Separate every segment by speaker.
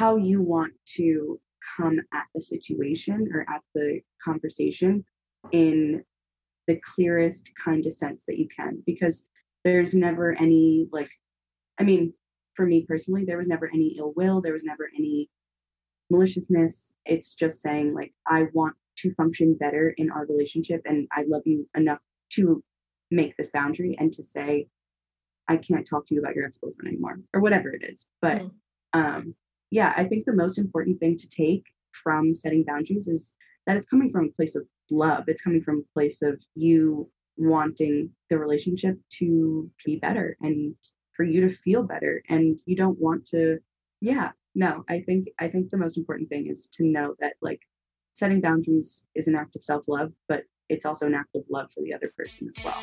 Speaker 1: how you want to come at the situation or at the conversation in the clearest kind of sense that you can because there's never any like i mean for me personally there was never any ill will there was never any maliciousness it's just saying like i want to function better in our relationship and i love you enough to make this boundary and to say i can't talk to you about your ex-boyfriend anymore or whatever it is but mm. um yeah i think the most important thing to take from setting boundaries is that it's coming from a place of love. It's coming from a place of you wanting the relationship to be better and for you to feel better. And you don't want to yeah no i think i think the most important thing is to know that like setting boundaries is an act of self-love but it's also an act of love for the other person as well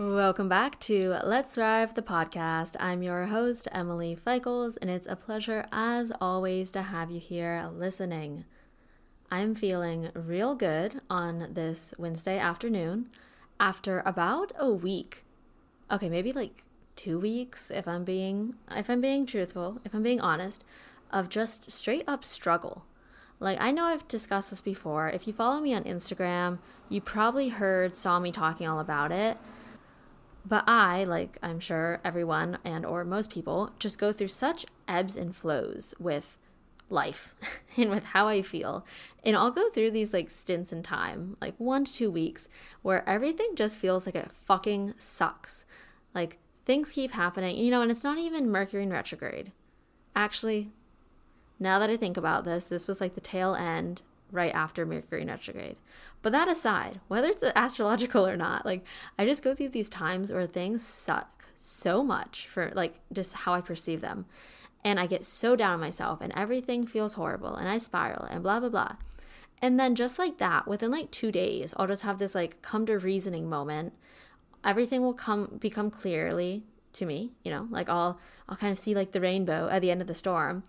Speaker 2: Welcome back to Let's Thrive the podcast. I'm your host, Emily Feichels, and it's a pleasure, as always, to have you here listening. I'm feeling real good on this Wednesday afternoon after about a week. Okay, maybe like two weeks if I'm being if I'm being truthful, if I'm being honest, of just straight up struggle. Like I know I've discussed this before. If you follow me on Instagram, you probably heard saw me talking all about it but I, like I'm sure everyone and or most people, just go through such ebbs and flows with life and with how I feel. And I'll go through these like stints in time, like 1 to 2 weeks where everything just feels like it fucking sucks. Like things keep happening, you know, and it's not even Mercury in retrograde. Actually, now that I think about this, this was like the tail end right after Mercury retrograde. But that aside, whether it's astrological or not, like I just go through these times where things suck so much for like just how I perceive them. And I get so down on myself and everything feels horrible and I spiral and blah, blah, blah. And then just like that, within like two days, I'll just have this like come to reasoning moment. Everything will come become clearly to me, you know, like I'll I'll kind of see like the rainbow at the end of the storm.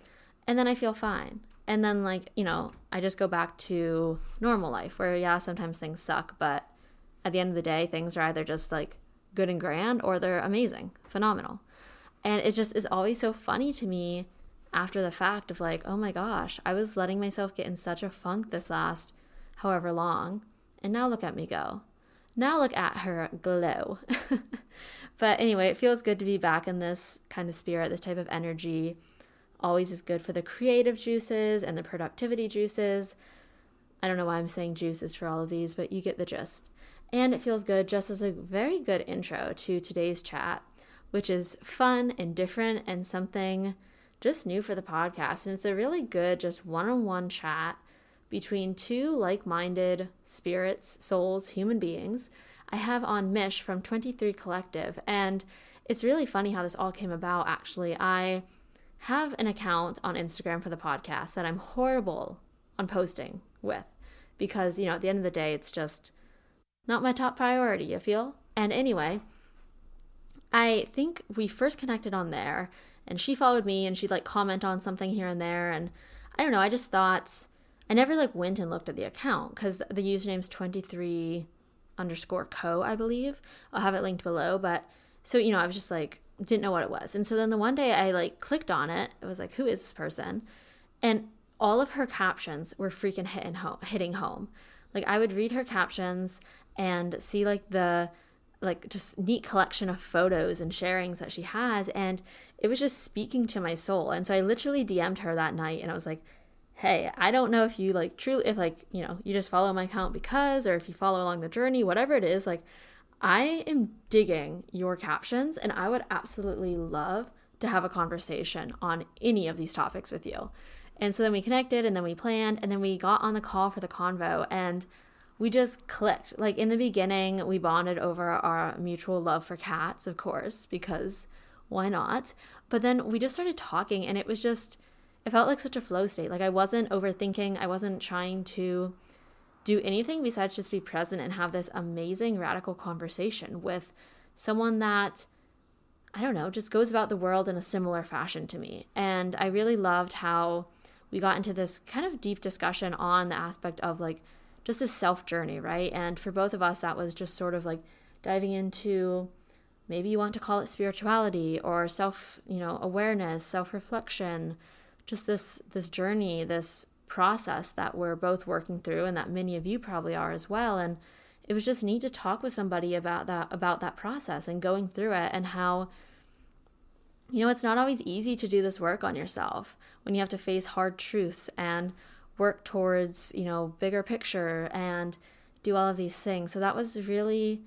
Speaker 2: And then I feel fine and then like you know i just go back to normal life where yeah sometimes things suck but at the end of the day things are either just like good and grand or they're amazing phenomenal. And it just is always so funny to me after the fact of like oh my gosh i was letting myself get in such a funk this last however long and now look at me go. Now look at her glow. But anyway it feels good to be back in this kind of spirit this type of energy always is good for the creative juices and the productivity juices. I don't know why I'm saying juices for all of these, but you get the gist. And it feels good just as a very good intro to today's chat, which is fun and different and something just new for the podcast. And it's a really good, just one on one chat between two like minded spirits, souls, human beings. I have on Mish from 23 Collective. And it's really funny how this all came about, actually. I have an account on Instagram for the podcast that I'm horrible on posting with because, you know, at the end of the day, it's just not my top priority, you feel. And anyway, I think we first connected on there and she followed me and she'd like comment on something here and there. And I don't know, I just thought I never like went and looked at the account because the username's 23 underscore co, I believe. I'll have it linked below. But so, you know, I was just like, didn't know what it was. And so then the one day I like clicked on it. It was like, who is this person? And all of her captions were freaking hitting home, hitting home. Like I would read her captions and see like the like just neat collection of photos and sharings that she has and it was just speaking to my soul. And so I literally DM'd her that night and I was like, "Hey, I don't know if you like truly if like, you know, you just follow my account because or if you follow along the journey, whatever it is, like I am digging your captions and I would absolutely love to have a conversation on any of these topics with you. And so then we connected and then we planned and then we got on the call for the convo and we just clicked. Like in the beginning, we bonded over our mutual love for cats, of course, because why not? But then we just started talking and it was just it felt like such a flow state. Like I wasn't overthinking, I wasn't trying to do anything besides just be present and have this amazing radical conversation with someone that I don't know, just goes about the world in a similar fashion to me. And I really loved how we got into this kind of deep discussion on the aspect of like just this self journey, right? And for both of us, that was just sort of like diving into maybe you want to call it spirituality or self, you know, awareness, self reflection, just this this journey, this process that we're both working through and that many of you probably are as well. And it was just neat to talk with somebody about that about that process and going through it and how you know, it's not always easy to do this work on yourself when you have to face hard truths and work towards, you know, bigger picture and do all of these things. So that was really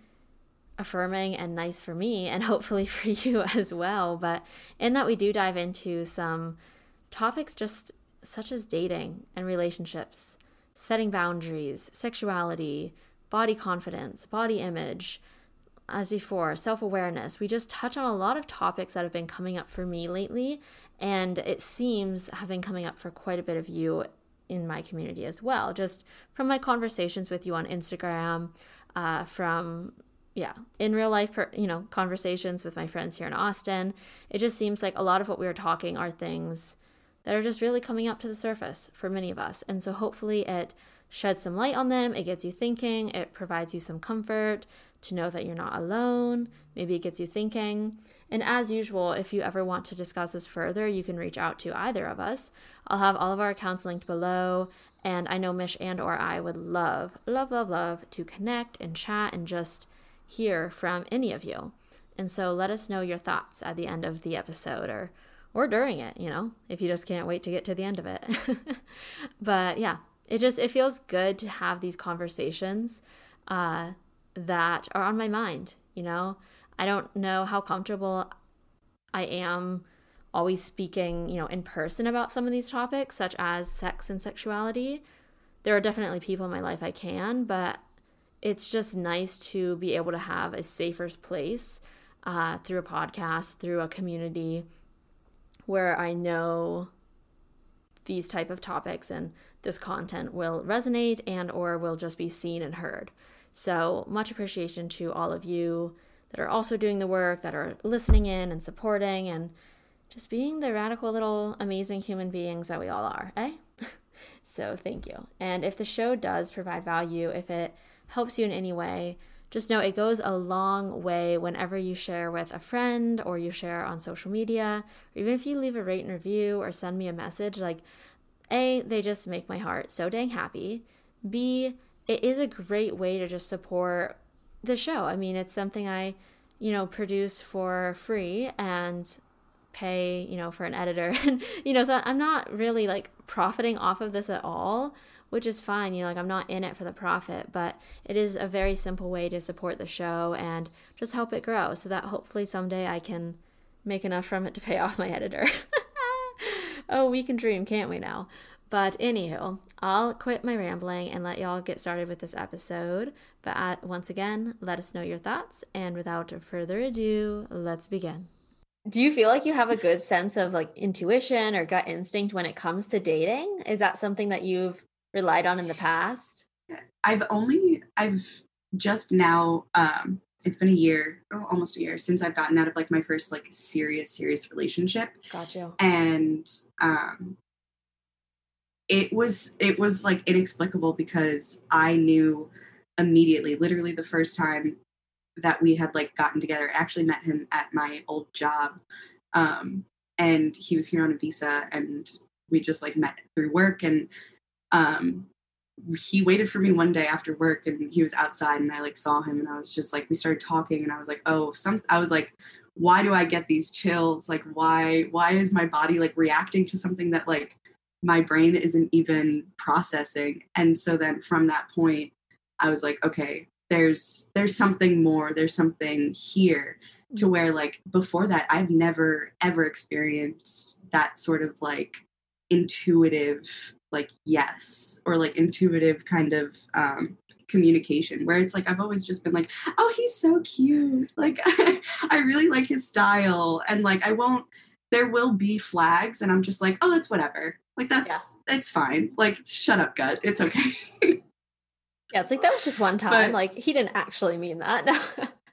Speaker 2: affirming and nice for me and hopefully for you as well. But in that, we do dive into some topics just such as dating and relationships, setting boundaries, sexuality, body confidence, body image, as before, self awareness. We just touch on a lot of topics that have been coming up for me lately, and it seems have been coming up for quite a bit of you in my community as well. Just from my conversations with you on Instagram, uh, from yeah, in real life, you know, conversations with my friends here in Austin, it just seems like a lot of what we are talking are things that are just really coming up to the surface for many of us. And so hopefully it sheds some light on them, it gets you thinking, it provides you some comfort, to know that you're not alone. Maybe it gets you thinking. And as usual, if you ever want to discuss this further, you can reach out to either of us. I'll have all of our accounts linked below. And I know Mish and or I would love, love, love, love to connect and chat and just hear from any of you. And so let us know your thoughts at the end of the episode or or during it, you know, if you just can't wait to get to the end of it. but yeah, it just it feels good to have these conversations. Uh, that are on my mind, you know? I don't know how comfortable I am always speaking, you know, in person about some of these topics, such as sex and sexuality. There are definitely people in my life I can, but it's just nice to be able to have a safer place uh, through a podcast, through a community where I know these type of topics and this content will resonate and or will just be seen and heard. So, much appreciation to all of you that are also doing the work, that are listening in and supporting, and just being the radical little amazing human beings that we all are, eh? so, thank you. And if the show does provide value, if it helps you in any way, just know it goes a long way whenever you share with a friend or you share on social media, or even if you leave a rate and review or send me a message. Like, A, they just make my heart so dang happy. B, it is a great way to just support the show. I mean, it's something I, you know, produce for free and pay, you know, for an editor. And, you know, so I'm not really like profiting off of this at all, which is fine. You know, like I'm not in it for the profit, but it is a very simple way to support the show and just help it grow so that hopefully someday I can make enough from it to pay off my editor. oh, we can dream, can't we now? But anywho, I'll quit my rambling and let y'all get started with this episode. But at, once again, let us know your thoughts. And without further ado, let's begin. Do you feel like you have a good sense of like intuition or gut instinct when it comes to dating? Is that something that you've relied on in the past?
Speaker 1: I've only, I've just now, um, it's been a year, oh, almost a year since I've gotten out of like my first like serious, serious relationship.
Speaker 2: Gotcha.
Speaker 1: And um, it was it was like inexplicable because I knew immediately, literally the first time that we had like gotten together. I actually met him at my old job. Um, and he was here on a visa and we just like met through work and um he waited for me one day after work and he was outside and I like saw him and I was just like we started talking and I was like oh some I was like why do I get these chills? Like why why is my body like reacting to something that like my brain isn't even processing? And so then from that point i was like okay there's there's something more there's something here to where like before that i've never ever experienced that sort of like intuitive like yes or like intuitive kind of um communication where it's like I've always just been like, oh, he's so cute. Like I really like his style. And like I won't there will be flags and i'm just like oh it's whatever like that's yeah. it's fine like shut up gut it's okay
Speaker 2: yeah it's like that was just one time but, like he didn't actually mean that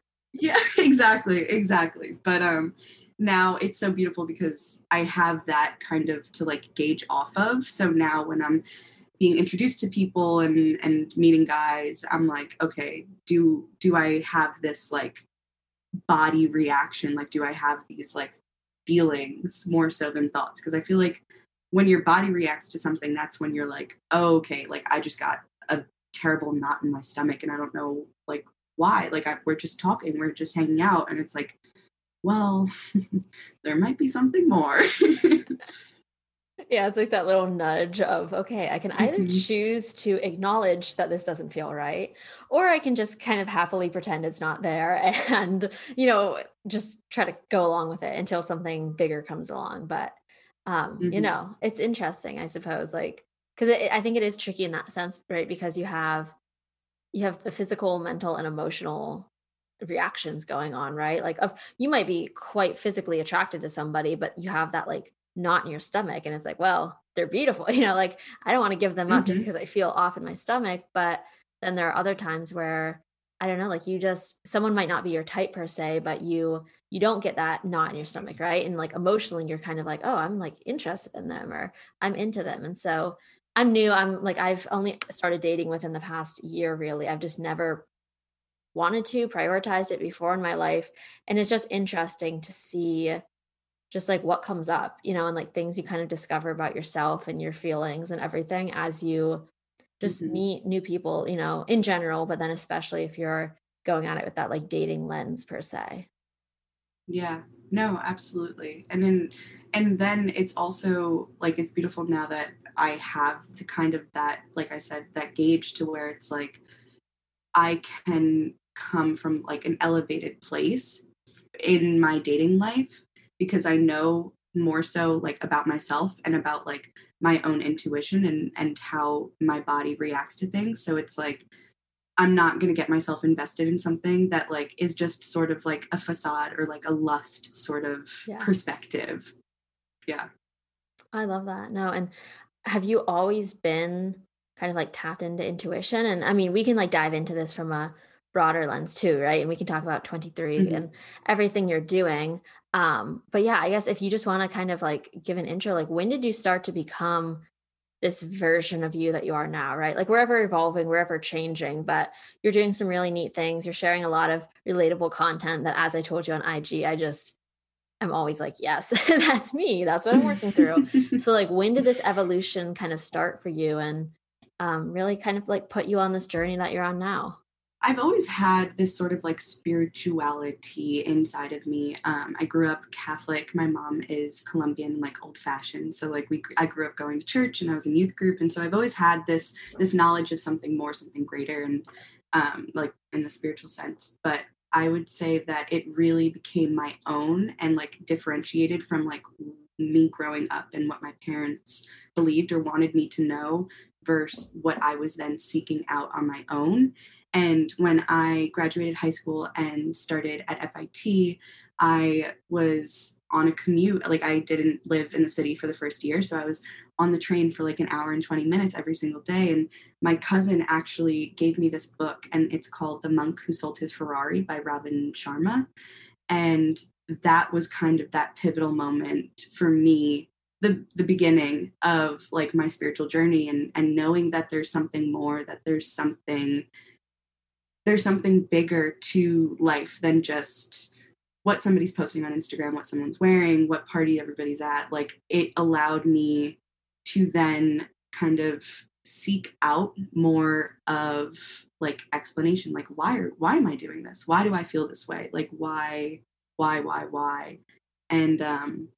Speaker 1: yeah exactly exactly but um now it's so beautiful because i have that kind of to like gauge off of. So now when i'm being introduced to people and and meeting guys i'm like okay do do i have this like body reaction? Like do i have these like feelings more so than thoughts? Because i feel like when your body reacts to something that's when you're like oh, okay like i just got a terrible knot in my stomach and i don't know like why. Like I, we're just talking we're just hanging out and it's like well there might be something more
Speaker 2: yeah, it's like that little nudge of, okay, I can either mm-hmm. choose to acknowledge that this doesn't feel right, or I can just kind of happily pretend it's not there and, you know, just try to go along with it until something bigger comes along. But, um, mm-hmm. you know, it's interesting, I suppose, like, because I think it is tricky in that sense, right? Because you have, you have the physical, mental, and emotional reactions going on, right? Like, of you might be quite physically attracted to somebody, but you have that like knot in your stomach and it's like well they're beautiful you know like i don't want to give them up mm-hmm. just because i feel off in my stomach but then there are other times where i don't know like you just someone might not be your type per se but you you don't get that knot in your stomach right and like emotionally you're kind of like oh i'm like interested in them or i'm into them and so i'm new i'm like i've only started dating within the past year really i've just never wanted to prioritized it before in my life and it's just interesting to see just like what comes up, you know, and like things you kind of discover about yourself and your feelings and everything as you just mm-hmm. meet new people, you know, in general, but then especially if you're going at it with that like dating lens per se.
Speaker 1: Yeah. No, absolutely. And then and then it's also like it's beautiful now that I have the kind of that like I said that gauge to where it's like I can come from like an elevated place in my dating life because I know more so like about myself and about like my own intuition and and how my body reacts to things. So it's like i'm not going to get myself invested in something that like is just sort of like a facade or like a lust sort of yeah. perspective. Yeah.
Speaker 2: I love that. No and have you always been kind of like tapped into intuition? And i mean we can like dive into this from a broader lens too right? And we can talk about 23 mm-hmm. and everything you're doing. Um but yeah i guess if you just want to kind of like give an intro like when did you start to become this version of you that you are now right? Like we're ever evolving we're ever changing but you're doing some really neat things. You're sharing a lot of relatable content that as i told you on ig i just i'm always like yes. That's me. That's what i'm working through. So like when did this evolution kind of start for you and um, really kind of like put you on this journey that you're on now
Speaker 1: I've always had this sort of like spirituality inside of me. Um, I grew up Catholic. My mom is Colombian, like old fashioned. So like we, I grew up going to church, and I was in youth group, and so I've always had this this knowledge of something more, something greater, and um, like in the spiritual sense. But I would say that it really became my own and like differentiated from like me growing up and what my parents believed or wanted me to know versus what I was then seeking out on my own and when I graduated high school and started at FIT, I was on a commute. Like I didn't live in the city for the first year. So I was on the train for like an hour and 20 minutes every single day. And my cousin actually gave me this book, and it's called The Monk Who Sold His Ferrari by Robin Sharma. And that was kind of that pivotal moment for me the the beginning of like my spiritual journey and and knowing that there's something more that there's something there's something bigger to life than just what somebody's posting on Instagram, what someone's wearing, what party everybody's at. Like it allowed me to then kind of seek out more of like explanation like why are, why am I doing this? Why do I feel this way? Like why why why why? And um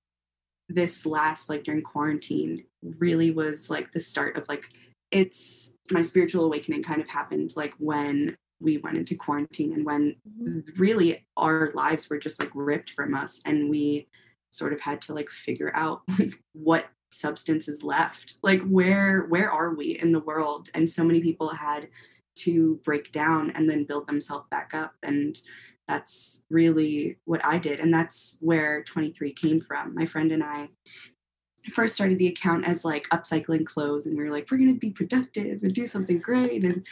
Speaker 1: this last like during quarantine really was like the start of like it's my spiritual awakening kind of happened like when we went into quarantine and when mm-hmm. really our lives were just like ripped from us and we sort of had to like figure out like what substance is left like where where are we in the world and so many people had to break down and then build themselves back up and that's really what I did. And that's where 23 came from. My friend and I first started the account as like upcycling clothes and we were like we're going to be productive and do something great and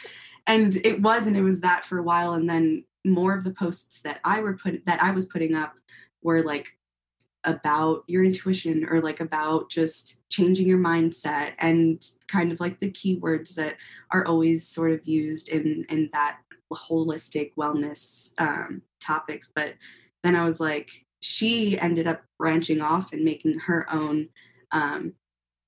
Speaker 1: and it was and it was that for a while and then more of the posts that i were put that i was putting up were like about your intuition or like about just changing your mindset and kind of like the keywords that are always sort of used in in that holistic wellness um, topics but then i was like she ended up branching off and making her own um,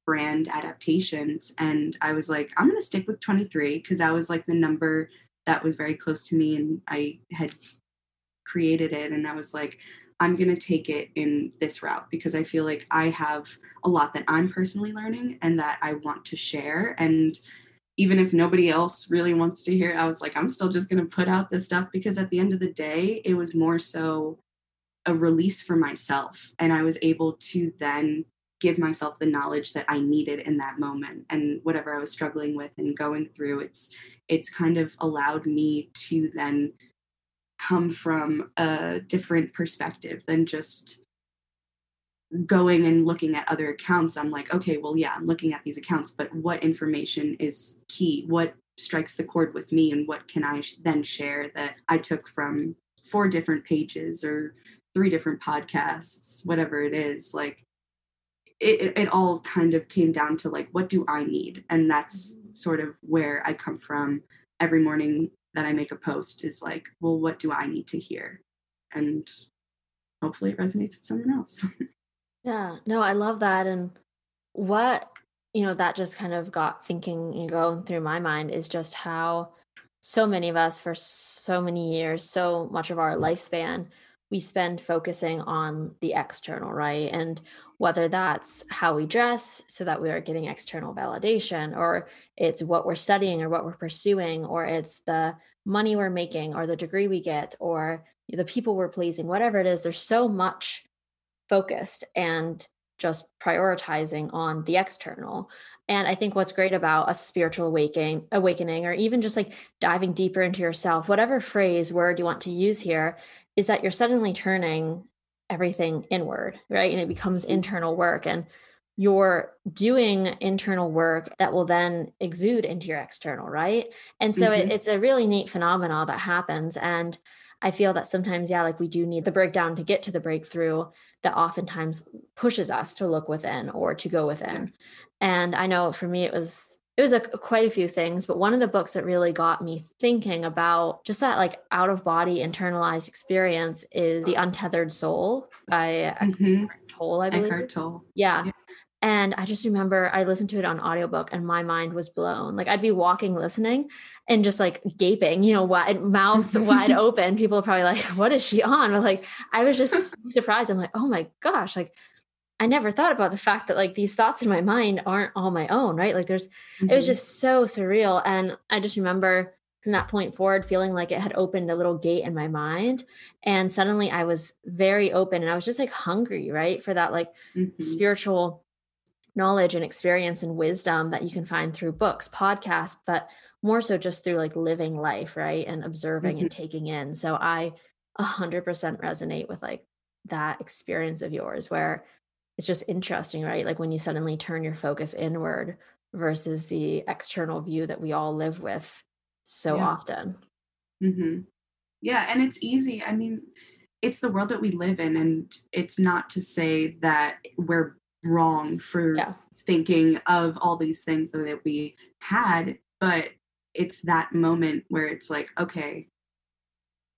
Speaker 1: brand adaptations. And I was like, I'm going to stick with 23 because that was like the number that was very close to me. And I had created it. And I was like, I'm going to take it in this route because I feel like I have a lot that I'm personally learning and that I want to share. And even if nobody else really wants to hear, I was like, I'm still just going to put out this stuff because at the end of the day, it was more so a release for myself. And I was able to then give myself the knowledge that I needed in that moment and whatever I was struggling with and going through it's it's kind of allowed me to then come from a different perspective than just going and looking at other accounts i'm like okay well yeah i'm looking at these accounts but what information is key? What strikes the chord with me and what can i then share that i took from four different pages or three different podcasts whatever it is like it, it all kind of came down to like what do i need? And that's mm-hmm. sort of where i come from. Every morning that i make a post is like well what do i need to hear? And hopefully it resonates with someone else
Speaker 2: yeah no i love that and what you know that just kind of got thinking and going through my mind is just how so many of us for so many years so much of our lifespan we spend focusing on the external, right? And whether that's how we dress so that we are getting external validation, or it's what we're studying or what we're pursuing, or it's the money we're making or the degree we get or the people we're pleasing, whatever it is, there's so much focused and just prioritizing on the external. And I think what's great about a spiritual awakening, awakening, or even just like diving deeper into yourself, whatever phrase, word you want to use here, is that you're suddenly turning everything inward, right? And it becomes mm-hmm. internal work. And you're doing internal work that will then exude into your external, right? And so mm-hmm. it, it's a really neat phenomenon that happens. And I feel that sometimes, yeah, like we do need the breakdown to get to the breakthrough that oftentimes pushes us to look within or to go within. And I know for me, it was it was a, quite a few things but one of the books that really got me thinking about just that like out of body internalized experience is the untethered soul by mm-hmm. Tolle, I believe.
Speaker 1: Eckhart Tolle.
Speaker 2: Yeah. yeah. And I just remember I listened to it on audiobook and my mind was blown. Like I'd be walking listening and just like gaping, you know, wide mouth wide open. People are probably like, what is she on? But like I was just surprised. I'm like, oh my gosh, like I never thought about the fact that like these thoughts in my mind aren't all my own, right? Like there's mm-hmm. it was mm-hmm. just so surreal. And I just remember from that point forward feeling like it had opened a little gate in my mind. And suddenly I was very open and I was just like hungry, right? For that like mm-hmm. spiritual knowledge and experience and wisdom that you can find through books, podcasts, but more so just through like living life, right? And observing mm-hmm. and taking in. So I 100% resonate with like that experience of yours where it's just interesting, right? Like when you suddenly turn your focus inward versus the external view that we all live with so yeah. often.
Speaker 1: Mm-hmm. Yeah, and it's easy. I mean, it's the world that we live in, and it's not to say that we're wrong for yeah. thinking of all these things that we had, but it's that moment where it's like, okay,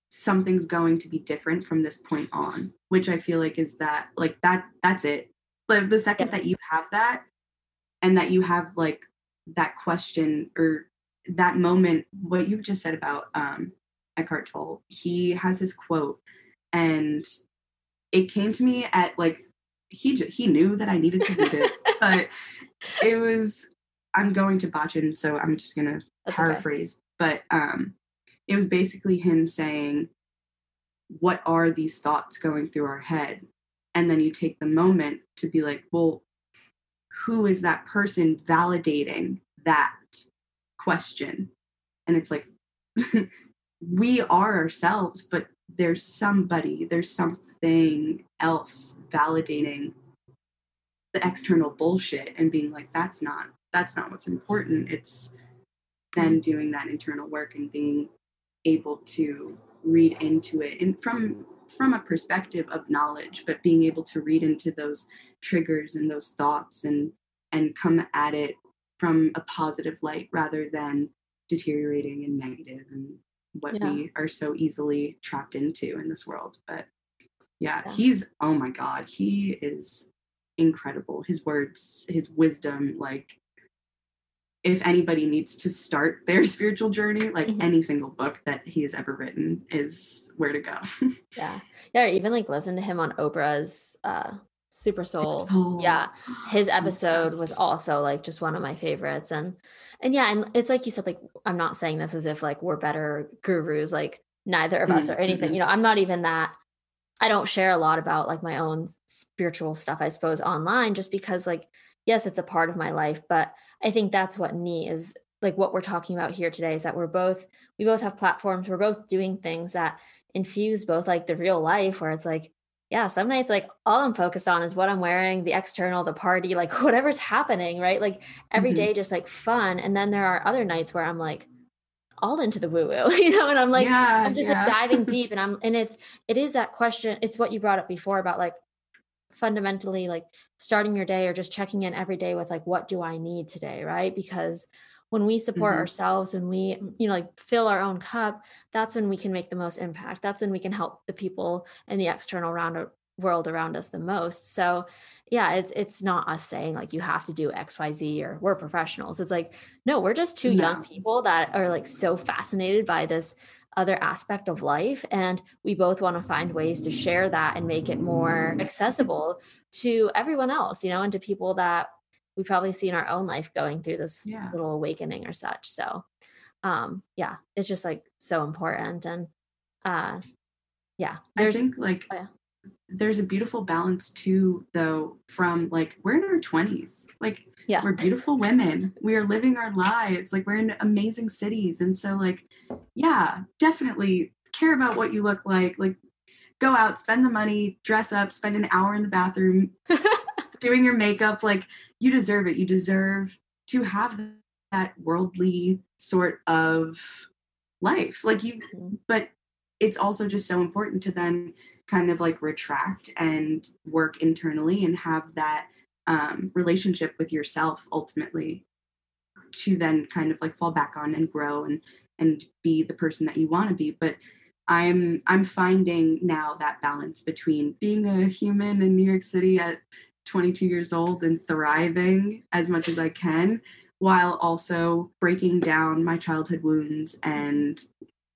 Speaker 1: something's going to be different from this point on which i feel like is that like that that's it but the second yes. that you have that and that you have like that question or that moment what you just said about um eckhart tolle he has his quote and it came to me at like he he knew that i needed to read it but it was i'm going to botch it so i'm just gonna That's paraphrase okay. but um it was basically him saying, What are these thoughts going through our head? And then you take the moment to be like, Well, who is that person validating that question? And it's like, we are ourselves, but there's somebody, there's something else validating the external bullshit and being like, that's not that's not what's important. It's then doing that internal work and being able to read into it and from from a perspective of knowledge but being able to read into those triggers and those thoughts and and come at it from a positive light rather than deteriorating and negative and what yeah. we are so easily trapped into in this world but yeah, yeah he's oh my god he is incredible his words his wisdom like if anybody needs to start their spiritual journey, like mm-hmm. any single book that he has ever written is where to go.
Speaker 2: yeah. Yeah. even like listen to him on Oprah's uh Super Soul. Super Soul. Yeah. His episode was also like just one of my favorites. And and yeah, and it's like you said, like I'm not saying this as if like we're better gurus, like neither of mm-hmm. us or anything. Mm-hmm. You know, I'm not even that I don't share a lot about like my own spiritual stuff, I suppose, online, just because like, yes, it's a part of my life, but I think that's what neat is like what we're talking about here today is that we're both we both have platforms we're both doing things that infuse both like the real life where it's like yeah some nights like all i'm focused on is what i'm wearing the external the party like whatever's happening right like every mm-hmm. day just like fun and then there are other nights where i'm like all into the woo woo you know and i'm like yeah, i'm just yeah. like diving deep and i'm and it's it is that question it's what you brought up before about like fundamentally like starting your day or just checking in every day with like what do i need today right because when we support mm-hmm. ourselves when we you know like fill our own cup that's when we can make the most impact that's when we can help the people in the external round world around us the most so yeah it's it's not us saying like you have to do xyz or we're professionals it's like no we're just two no. young people that are like so fascinated by this other aspect of life. And we both want to find ways to share that and make it more accessible to everyone else, you know, and to people that we probably see in our own life going through this yeah. little awakening or such. So, um, yeah, it's just like so important. And, uh, yeah,
Speaker 1: I think like oh, yeah there's a beautiful balance too though from like we're in our 20s like yeah. we're beautiful women. We are living our lives. Like we're in amazing cities. And so like yeah definitely care about what you look like. Like go out spend the money dress up spend an hour in the bathroom doing your makeup. Like you deserve it. You deserve to have that worldly sort of life. Like you mm-hmm. but it's also just so important to then kind of like retract and work internally and have that um, relationship with yourself ultimately to then kind of like fall back on and grow and and be the person that you want to be. But i'm i'm finding now that balance between being a human in new york city at 22 years old and thriving as much as i can while also breaking down my childhood wounds and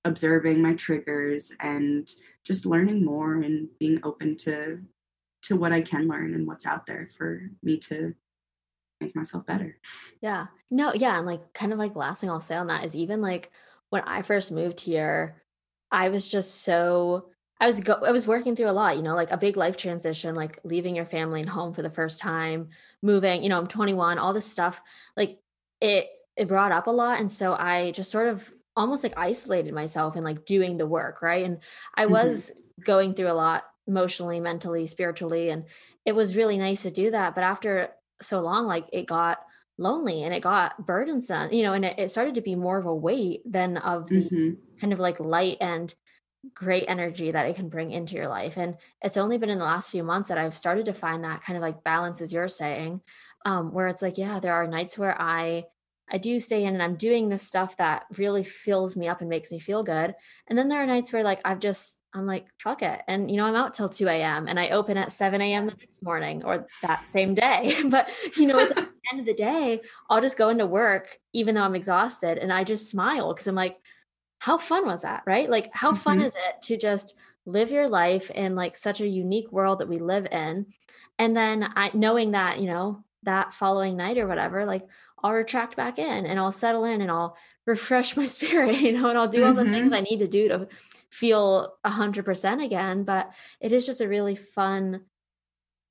Speaker 1: observing my triggers and just learning more and being open to to what I can learn and what's out there for me to make myself better.
Speaker 2: Yeah. No, yeah. And like kind of like last thing I'll say on that is even like when I first moved here, I was just so I was go I was working through a lot, you know, like a big life transition, like leaving your family and home for the first time, moving, you know, I'm 21, all this stuff. Like it it brought up a lot. And so I just sort of almost like isolated myself and like doing the work right and i mm-hmm. was going through a lot emotionally mentally spiritually and it was really nice to do that but after so long like it got lonely and it got burdensome you know and it, it started to be more of a weight than of the mm-hmm. kind of like light and great energy that it can bring into your life and it's only been in the last few months that i've started to find that kind of like balance as you're saying um, where it's like yeah there are nights where i I do stay in and I'm doing this stuff that really fills me up and makes me feel good. And then there are nights where like I've just I'm like, fuck it. And you know, I'm out till 2 a.m. and I open at 7 a.m. the next morning or that same day. but you know, at the end of the day, I'll just go into work even though I'm exhausted and I just smile because I'm like, how fun was that? Right? Like, how fun mm-hmm. is it to just live your life in like such a unique world that we live in? And then I knowing that, you know, that following night or whatever, like I'll retract back in and I'll settle in and I'll refresh my spirit, you know, and I'll do all the mm-hmm. things I need to do to feel a hundred percent again. But it is just a really fun,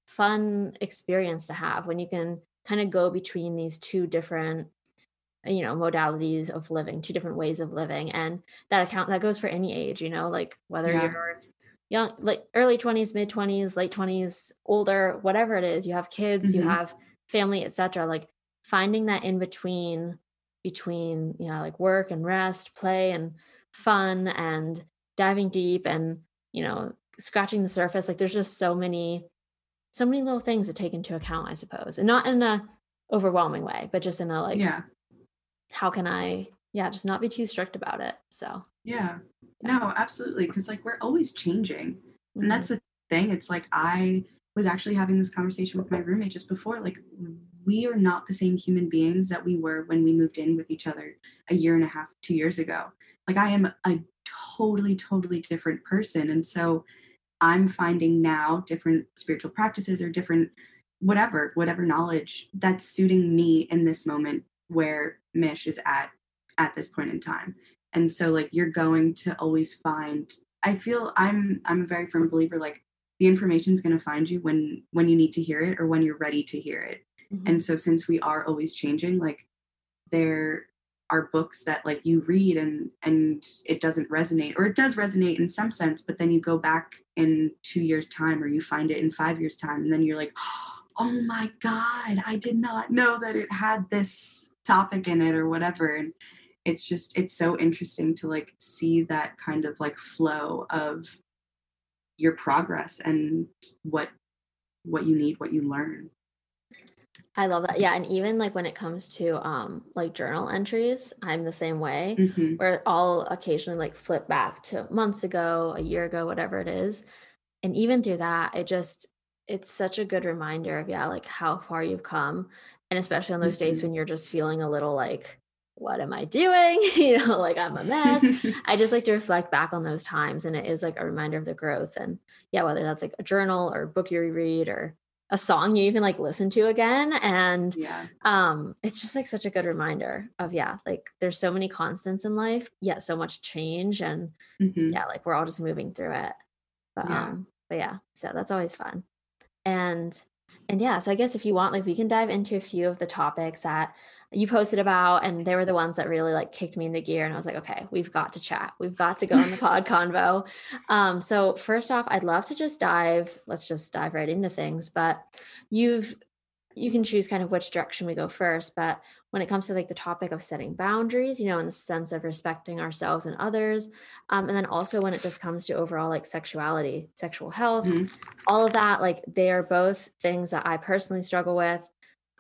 Speaker 2: fun experience to have when you can kind of go between these two different you know modalities of living two different ways of living and that account that goes for any age you know like whether yeah. you're young like early 20s mid 20s late 20s older whatever it is you have kids mm-hmm. you have family etc like finding that in between between you know like work and rest play and fun and diving deep and you know scratching the surface like there's just so many so many little things to take into account i suppose and not in a overwhelming way but just in a like
Speaker 1: yeah
Speaker 2: how can i yeah just not be too strict about it so
Speaker 1: yeah, yeah. no absolutely because like we're always changing mm-hmm. and that's the thing it's like i was actually having this conversation with my roommate just before like we are not the same human beings that we were when we moved in with each other a year and a half two years ago. Like i am a totally totally different person. And so i'm finding now different spiritual practices or different whatever whatever knowledge that's suiting me in this moment where mish is at at this point in time. And so like you're going to always find i feel i'm i'm a very firm believer like the information is going to find you when when you need to hear it or when you're ready to hear it mm-hmm. and so since we are always changing like there are books that like you read and and it doesn't resonate or it does resonate in some sense but then you go back in two years time or you find it in five years time and then you're like oh my god i did not know that it had this topic in it or whatever and it's just it's so interesting to like see that kind of like flow of your progress and what what you need what you learn
Speaker 2: I love that. Yeah. And even like when it comes to um like journal entries, I'm the same way mm-hmm. where I'll occasionally like flip back to months ago, a year ago, whatever it is. And even through that, it just it's such a good reminder of yeah, like how far you've come. And especially on those mm-hmm. days when you're just feeling a little like, what am I doing? you know, like I'm a mess. I just like to reflect back on those times. And it is like a reminder of the growth. And yeah, whether that's like a journal or a book you reread or a song you even like listen to again and
Speaker 1: yeah
Speaker 2: um it's just like such a good reminder of yeah like there's so many constants in life yet so much change and mm-hmm. yeah like we're all just moving through it but yeah. um but yeah so that's always fun and and yeah so i guess if you want like we can dive into a few of the topics that you posted about and they were the ones that really like kicked me into gear and i was like okay we've got to chat we've got to go on the pod convo um, so first off i'd love to just dive let's just dive right into things but you've you can choose kind of which direction we go first but when it comes to like the topic of setting boundaries you know in the sense of respecting ourselves and others um, and then also when it just comes to overall like sexuality sexual health mm-hmm. all of that like they are both things that i personally struggle with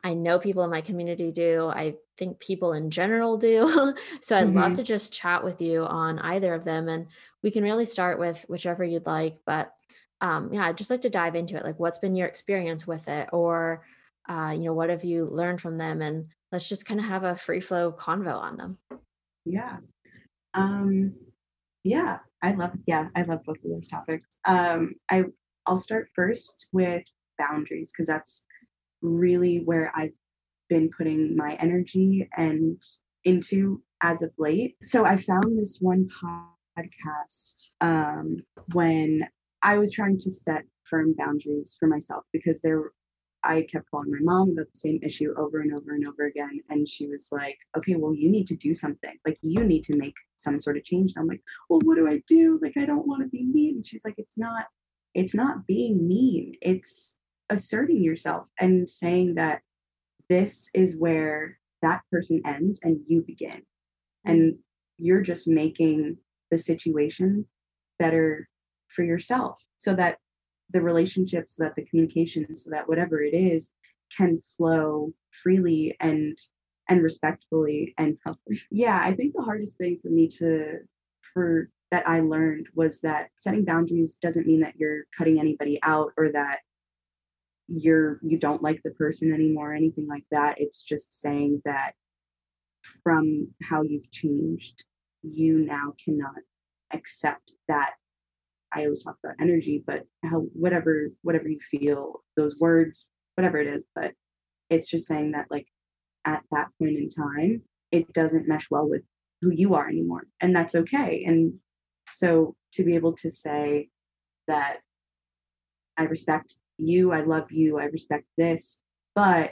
Speaker 2: I know people in my community do. I think people in general do. so I'd mm-hmm. love to just chat with you on either of them. And we can really start with whichever you'd like. But um, yeah, I'd just like to dive into it. Like, what's been your experience with it? Or, uh, you know, what have you learned from them? And let's just kind of have a free flow convo on them.
Speaker 3: Yeah. Um, yeah, I love, yeah, I love both of those topics. Um, I, I'll start first with boundaries because that's really where I've been putting my energy and into as of late. So I found this one podcast um, when I was trying to set firm boundaries for myself because there I kept calling my mom about the same issue over and over and over again. And she was like, okay, well, you need to do something. Like, you need to make some sort of change. And I'm like, well, what do I do? Like, I don't want to be mean. And she's like, it's not, it's not being mean. It's asserting yourself and saying that this is where that person ends and you begin. And you're just making the situation better for yourself so that the relationship, so that the communication, so that whatever it is can flow freely and and respectfully and healthily. Yeah, I think the hardest thing for me to for that I learned was that setting boundaries doesn't mean that you're cutting anybody out or that you're you don't like the person anymore or anything like that. It's just saying that from how you've changed you now cannot accept that. I always talk about energy but how whatever whatever you feel those words whatever it is but it's just saying that like at that point in time it doesn't mesh well with who you are anymore and that's okay. And so to be able to say that i respect you, I love you, I respect this, but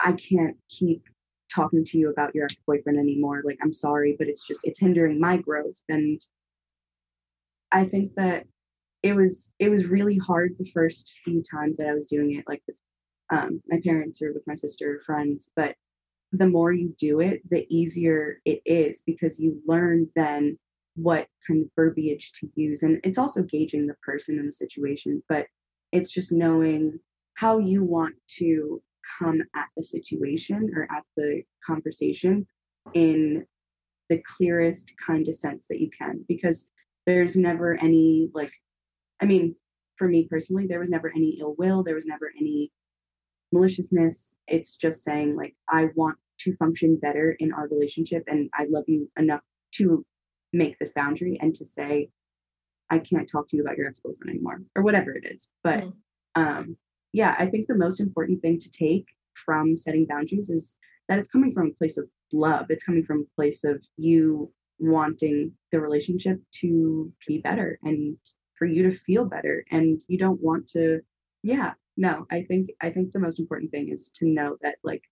Speaker 3: I can't keep talking to you about your ex-boyfriend anymore. Like i'm sorry but it's just it's hindering my growth. And i think that it was it was really hard the first few times that i was doing it like with um, my parents or with my sister or friends but the more you do it the easier it is because you learn then what kind of verbiage to use. And it's also gauging the person and the situation but it's just knowing how you want to come at the situation or at the conversation in the clearest kind of sense that you can because there's never any like i mean for me personally there was never any ill will there was never any maliciousness. It's just saying like i want to function better in our relationship and i love you enough to make this boundary and to say i can't talk to you about your ex-boyfriend anymore or whatever it is. But mm. um yeah i think the most important thing to take from setting boundaries is that it's coming from a place of love. It's coming from a place of you wanting the relationship to be better and for you to feel better. And you don't want to yeah no i think i think the most important thing is to know that like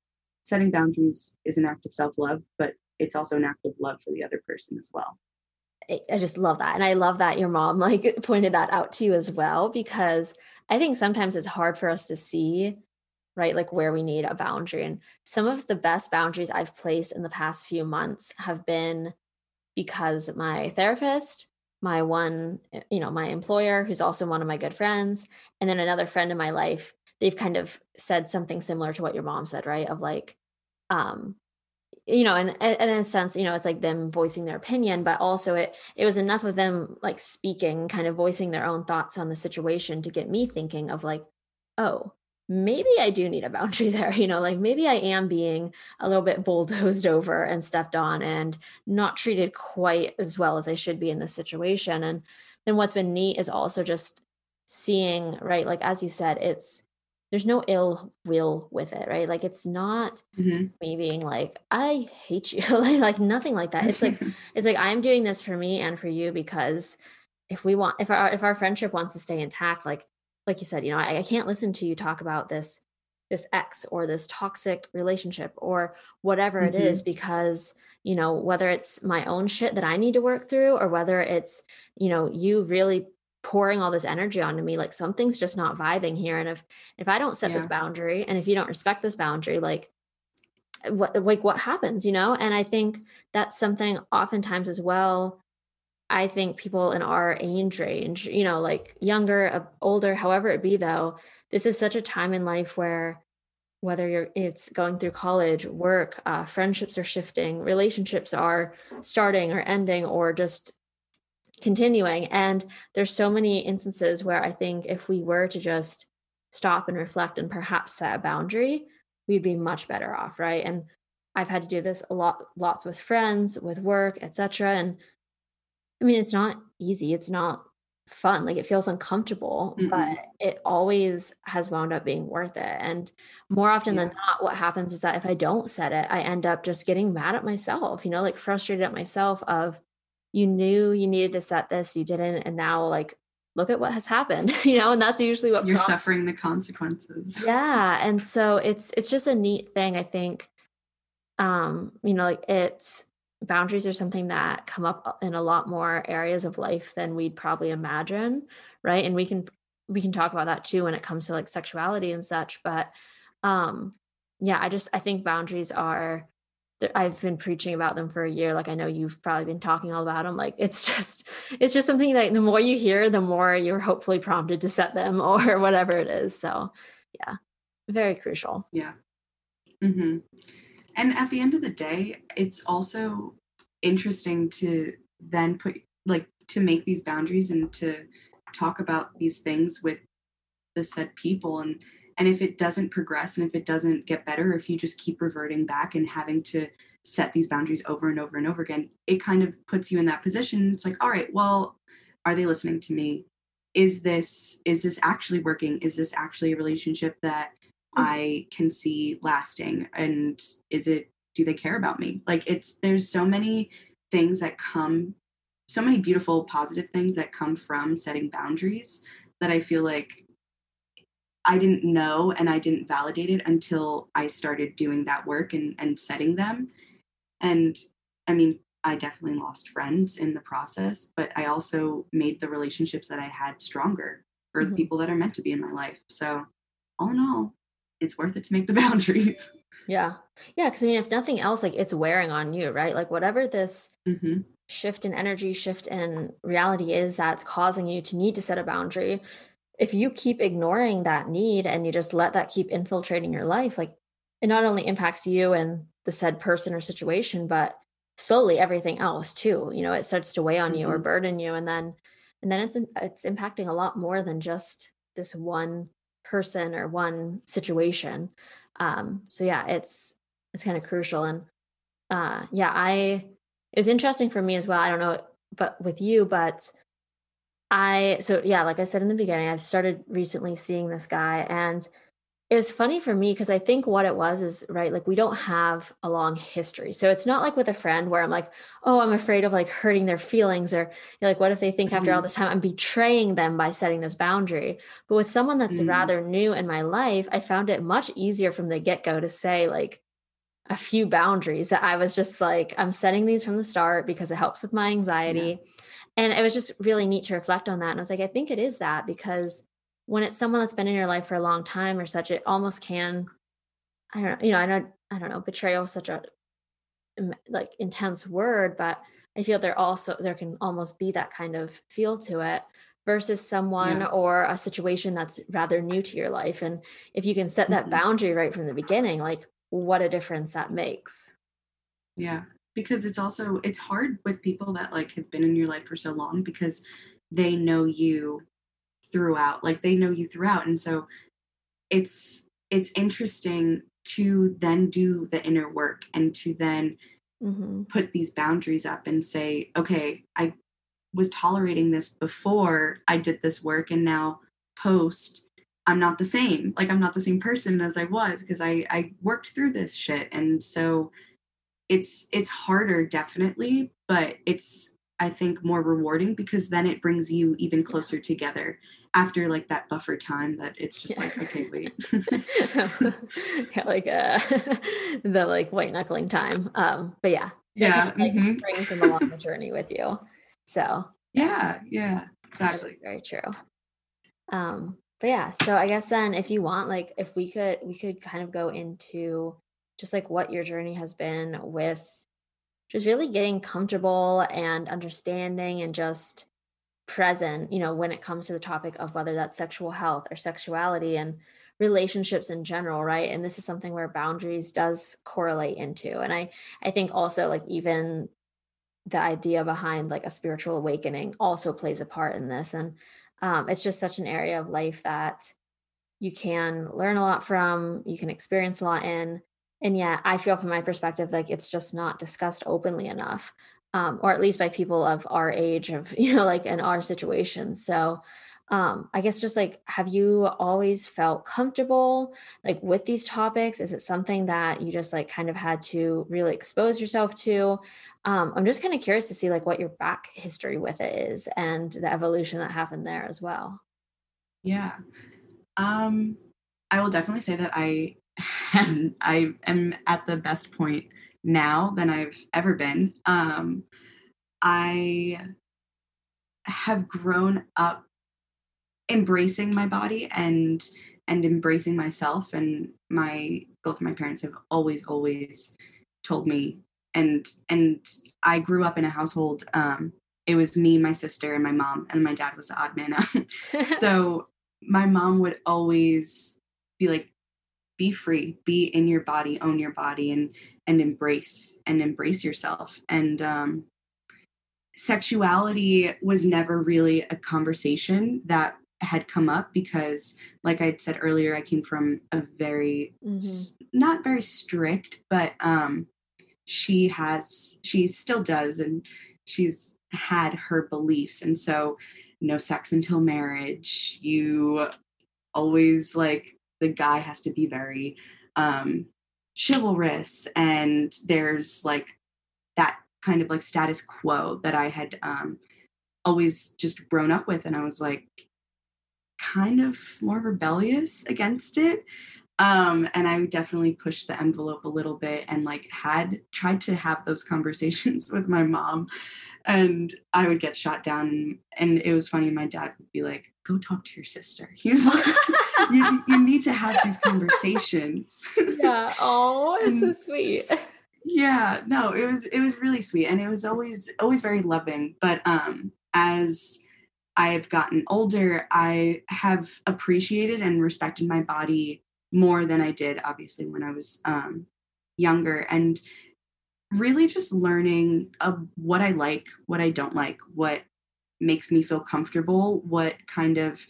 Speaker 3: setting boundaries is an act of self-love but it's also an act of love for the other person as well
Speaker 2: I just love that. And I love that your mom like pointed that out to you as well, because I think sometimes it's hard for us to see, right? Like where we need a boundary. And some of the best boundaries I've placed in the past few months have been because my therapist, my one, you know, my employer, who's also one of my good friends, and then another friend in my life, they've kind of said something similar to what your mom said, right? Of like, um, you know and, and in a sense you know it's like them voicing their opinion but also it it was enough of them like speaking kind of voicing their own thoughts on the situation to get me thinking of like oh maybe i do need a boundary there you know like maybe i am being a little bit bulldozed over and stepped on and not treated quite as well as i should be in this situation. And then what's been neat is also just seeing right like as you said it's there's no ill will with it right like it's not mm-hmm. me being like i hate you like, like nothing like that it's like it's like i'm doing this for me and for you because if we want if our if our friendship wants to stay intact like like you said you know I, I can't listen to you talk about this this ex or this toxic relationship or whatever mm-hmm. it is mm-hmm. because you know whether it's my own shit that i need to work through or whether it's you know you really pouring all this energy onto me like something's just not vibing here and if if i don't set yeah. this boundary and if you don't respect this boundary like what like what happens you know and i think that's something oftentimes as well i think people in our age range you know like younger uh, older however it be though this is such a time in life where whether you're it's going through college work uh, friendships are shifting relationships are starting or ending or just continuing. And there's so many instances where I think if we were to just stop and reflect and perhaps set a boundary, we'd be much better off, right? And I've had to do this a lot, lots with friends, with work, etc. And I mean, it's not easy. It's not fun. Like it feels uncomfortable, mm-hmm. but it always has wound up being worth it. And more often yeah. than not, what happens is that if I don't set it, I end up just getting mad at myself, you know, like frustrated at myself of you knew you needed to set this, you didn't, and now like look at what has happened, you know, and that's usually what
Speaker 1: you're prompts- suffering the consequences.
Speaker 2: Yeah. And so it's it's just a neat thing, I think. Um, you know, like it's boundaries are something that come up in a lot more areas of life than we'd probably imagine, right? And we can we can talk about that too when it comes to like sexuality and such, but um yeah, I just I think boundaries are I've been preaching about them for a year. Like I know you've probably been talking all about them. Like it's just, it's just something that the more you hear, the more you're hopefully prompted to set them or whatever it is. So, yeah, very crucial.
Speaker 1: Yeah. Mm-hmm. And at the end of the day, it's also interesting to then put like to make these boundaries and to talk about these things with the said people and and if it doesn't progress and if it doesn't get better, if you just keep reverting back and having to set these boundaries over and over and over again, it kind of puts you in that position. It's like, all right, well, are they listening to me? Is this is this actually working? Is this actually a relationship that mm-hmm. I can see lasting? And is it do they care about me? Like it's there's so many things that come so many beautiful positive things that come from setting boundaries that I feel like I didn't know and I didn't validate it until I started doing that work and, and setting them. And I mean, I definitely lost friends in the process, but I also made the relationships that I had stronger for mm-hmm. the people that are meant to be in my life. So, all in all, it's worth it to make the boundaries.
Speaker 2: Yeah. Yeah. Cause I mean, if nothing else, like it's wearing on you, right? Like whatever this mm-hmm. shift in energy, shift in reality is that's causing you to need to set a boundary. If you keep ignoring that need and you just let that keep infiltrating your life, like it not only impacts you and the said person or situation, but slowly everything else too. You know, it starts to weigh on mm-hmm. you or mm-hmm. burden you. And then, and then it's, it's impacting a lot more than just this one person or one situation um so yeah it's it's kind of crucial and uh yeah i it was interesting for me as well i don't know but with you but i so yeah like i said in the beginning i've started recently seeing this guy and it was funny for me because I think what it was is right, like we don't have a long history. So it's not like with a friend where I'm like, oh, I'm afraid of like hurting their feelings, or like, what if they think mm-hmm. after all mm-hmm. this time I'm betraying them by setting this boundary? But with someone that's mm-hmm. rather new in my life, I found it much easier from the get go to say, like, a few boundaries that I was just like, I'm setting these from the start because it helps with my anxiety. Yeah. And it was just really neat to reflect on that. And I was like, I think it is that because when it's someone that's been in your life for a long time or such, it almost can, I don't know, you know, I don't, I don't know, betrayal is such a like intense word, but I feel there also, there can almost be that kind of feel to it versus someone yeah. or a situation that's rather new to your life. And if you can set that mm-hmm. boundary right from the beginning, like what a difference that makes.
Speaker 1: Yeah. Because it's also, it's hard with people that like have been in your life for so long because they know you throughout like they know you throughout. And so it's it's interesting to then do the inner work and to then mm-hmm. put these boundaries up and say okay i was tolerating this before i did this work and now post i'm not the same. Like i'm not the same person as i was because i i worked through this shit. And so it's it's harder definitely but it's I think more rewarding because then it brings you even closer together after like that buffer time that it's just yeah. like okay wait.
Speaker 2: Yeah, like uh the like white knuckling time um but yeah
Speaker 1: yeah
Speaker 2: like mm-hmm. brings them along the journey with you so
Speaker 1: yeah. Yeah exactly.
Speaker 2: very true. Um but yeah so i guess then if you want like if we could we could kind of go into just like what your journey has been with just really getting comfortable and understanding and just present, you know, when it comes to the topic of whether that's sexual health or sexuality and relationships in general, right? And this is something where boundaries does correlate into. And I I think also like even the idea behind like a spiritual awakening also plays a part in this and um, it's just such an area of life that you can learn a lot from you can experience a lot in and yeah i feel from my perspective like it's just not discussed openly enough um, or at least by people of our age of you know like in our situation. So um, i guess just like have you always felt comfortable like with these topics? Is it something that you just like kind of had to really expose yourself to? Um, i'm just kind of curious to see like what your back history with it is and the evolution that happened there as well.
Speaker 1: Yeah. Um i will definitely say that i and I am at the best point now than I've ever been. Um, I have grown up embracing my body and and embracing myself and my both my parents have always always told me and and I grew up in a household um it was me my sister and my mom and my dad was the odd man out so my mom would always be like be free be in your body own your body and and embrace and embrace yourself. And um sexuality was never really a conversation that had come up because like i said earlier i came from a very mm-hmm. not very strict but um she has she still does and she's had her beliefs. And so no sex until marriage. You always like the guy has to be very um chivalrous and there's like that kind of like status quo that I had um always just grown up with and I was like kind of more rebellious against it. Um, and I definitely pushed the envelope a little bit and like had tried to have those conversations with my mom and I would get shot down. And it was funny. My dad would be like, "Go talk to your sister." He was like, you, "You need to have these conversations."
Speaker 2: yeah. Oh, it's so sweet.
Speaker 1: Yeah. No, it was it was really sweet, and it was always always very loving. But um, as I've gotten older, I have appreciated and respected my body more than I did, obviously, when I was um, younger. And really just learning of what I like, what I don't like, what makes me feel comfortable, what kind of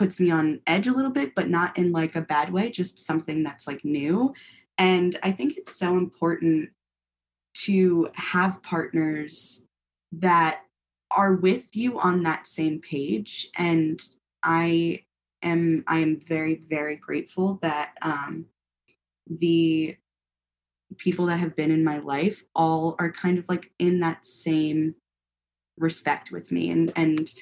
Speaker 1: puts me on edge a little bit, but not in like a bad way, just something that's like new. And I think it's so important to have partners that are with you on that same page. And I am I am very, very grateful that um the people that have been in my life all are kind of like in that same respect with me and and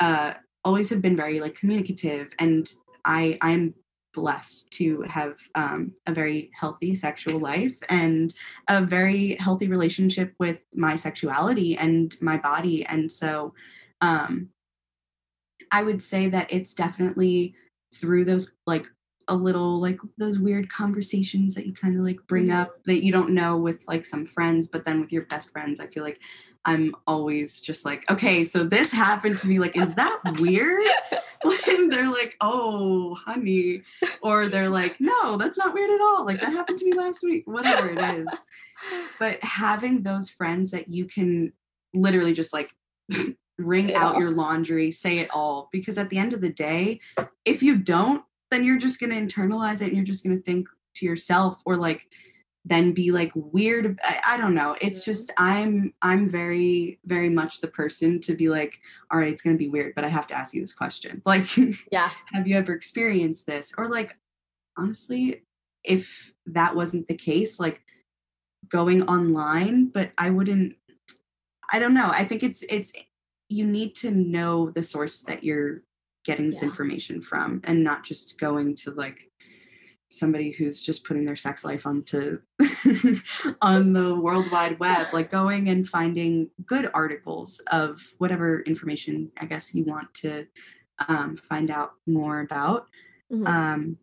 Speaker 1: uh always have been very like communicative and i i'm blessed to have um, a very healthy sexual life and a very healthy relationship with my sexuality and my body and so um i would say that it's definitely through those like a little like those weird conversations that you kind of like bring mm-hmm. up that you don't know with like some friends but then with your best friends i feel like i'm always just like okay so this happened to me like is that weird? And they're like oh honey or they're like no that's not weird at all like that happened to me last week whatever it is. But having those friends that you can literally just like wring out your laundry say it all because at the end of the day if you don't then you're just going to internalize it and you're just going to think to yourself or like then be like weird I, I, don't know. It's just i'm i'm very very much the person to be like all right it's going to be weird but i have to ask you this question. Like
Speaker 2: yeah.
Speaker 1: have you ever experienced this? Or like honestly if that wasn't the case like going online but i wouldn't i don't know. I think it's it's you need to know the source that you're getting this yeah. information from and not just going to like somebody who's just putting their sex life onto on the world wide web like going and finding good articles of whatever information i guess you want to um, find out more about mm-hmm. um,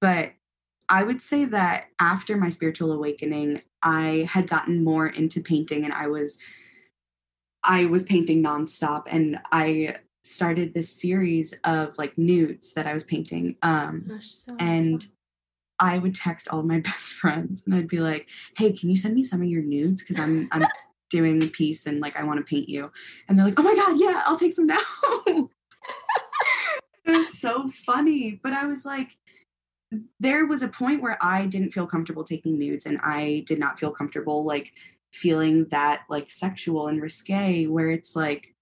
Speaker 1: but i would say that after my spiritual awakening i had gotten more into painting and i was i was painting nonstop and i started this series of like nudes that I was painting. Um, Gosh, so and I would text all my best friends and I'd be like, "Hey, can you send me some of your nudes? Because I'm I'm doing a piece and like I want to paint you." And they're like, "Oh my god, yeah, I'll take some now." it's so funny, but I was like, there was a point where I didn't feel comfortable taking nudes, and I did not feel comfortable like feeling that like sexual and risque, where it's like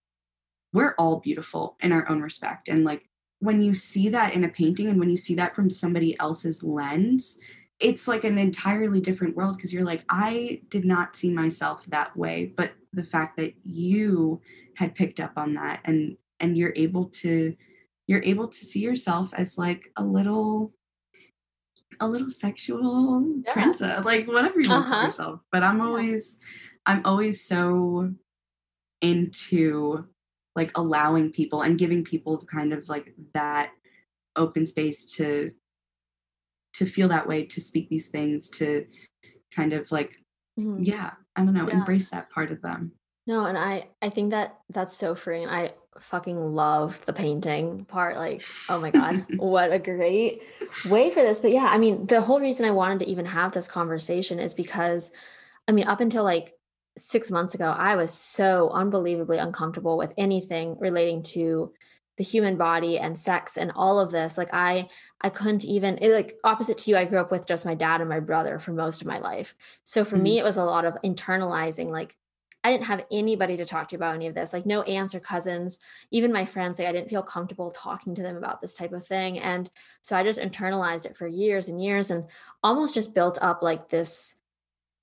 Speaker 1: we're all beautiful in our own respect and like when you see that in a painting and when you see that from somebody else's lens it's like an entirely different world because you're like i did not see myself that way but the fact that you had picked up on that and and you're able to you're able to see yourself as like a little a little sexual yeah. princess like whatever you want uh-huh. yourself but i'm always i'm always so into like allowing people and giving people kind of like that open space to to feel that way to speak these things to kind of like mm-hmm. yeah i don't know yeah. embrace that part of them
Speaker 2: no and i i think that that's so freeing i fucking love the painting part like oh my god what a great way for this but yeah i mean the whole reason i wanted to even have this conversation is because i mean up until like six months ago, I was so unbelievably uncomfortable with anything relating to the human body and sex and all of this. Like I, I couldn't even it, like opposite to you. I grew up with just my dad and my brother for most of my life. So for mm-hmm. me, it was a lot of internalizing. Like I didn't have anybody to talk to about any of this. Like no aunts or cousins, even my friends. Like I didn't feel comfortable talking to them about this type of thing. And so I just internalized it for years and years, and almost just built up like this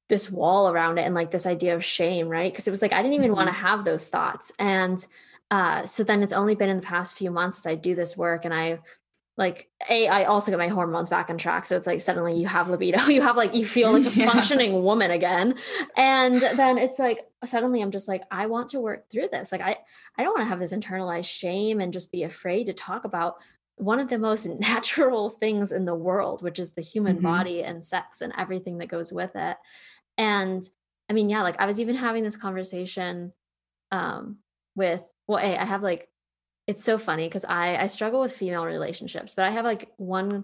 Speaker 2: this wall around it and like this idea of shame, right? Because it was like I didn't even mm-hmm. want to have those thoughts. And uh, so then it's only been in the past few months as I do this work and I like a I also get my hormones back on track. So it's like suddenly you have libido, you have like you feel like a yeah. functioning woman again. And then it's like suddenly I'm just like, I want to work through this. Like I I don't want to have this internalized shame and just be afraid to talk about one of the most natural things in the world, which is the human mm-hmm. body and sex and everything that goes with it. And I mean, yeah, like I was even having this conversation um, with, well, a, I have like, it's so funny because I I struggle with female relationships, but I have like one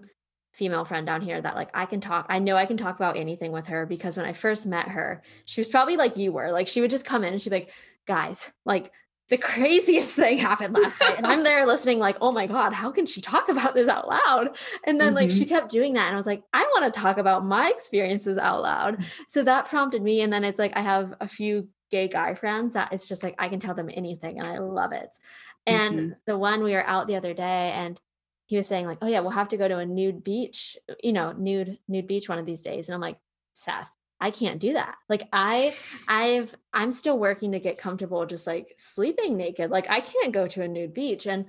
Speaker 2: female friend down here that like I can talk. I know I can talk about anything with her because when I first met her, she was probably like you were. Like she would just come in and she'd be like, guys, like the craziest thing happened last night. And I'm there listening, like, oh my God, how can she talk about this out loud? And then, mm-hmm. like, she mm-hmm. kept doing that. And I was like, I want to talk about my experiences out loud. So that prompted me. And then it's like, I have a few gay guy friends that it's just like, I can tell them anything and I love it. And mm-hmm. the one we were out the other day and he was saying, like, oh yeah, we'll have to go to a nude beach, you know, nude, nude beach one of these days. And I'm like, Seth, I can't do that. Like I I've I'm still working to get comfortable just like sleeping naked. Like I can't go to a nude beach and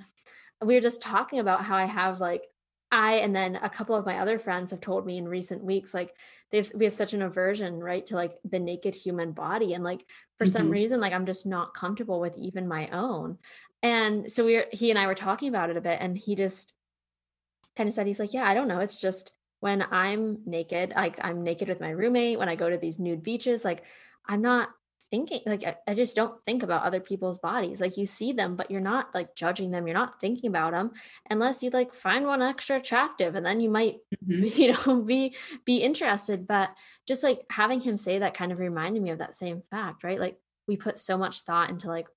Speaker 2: we were just talking about how I have like I and then a couple of my other friends have told me in recent weeks like they've we have such an aversion right to like the naked human body and like for mm-hmm. some reason like I'm just not comfortable with even my own. And so we are he and I were talking about it a bit and he just kind of said he's like yeah, I don't know, it's just when I'm naked, like I'm naked with my roommate, when I go to these nude beaches, like I'm not thinking, like I, I, just don't think about other people's bodies. Like you see them, but you're not like judging them. You're not thinking about them unless you like find one extra attractive and then you might, mm-hmm. you know, be, be interested. But just like having him say that kind of reminded me of that same fact, right? Like we put so much thought into like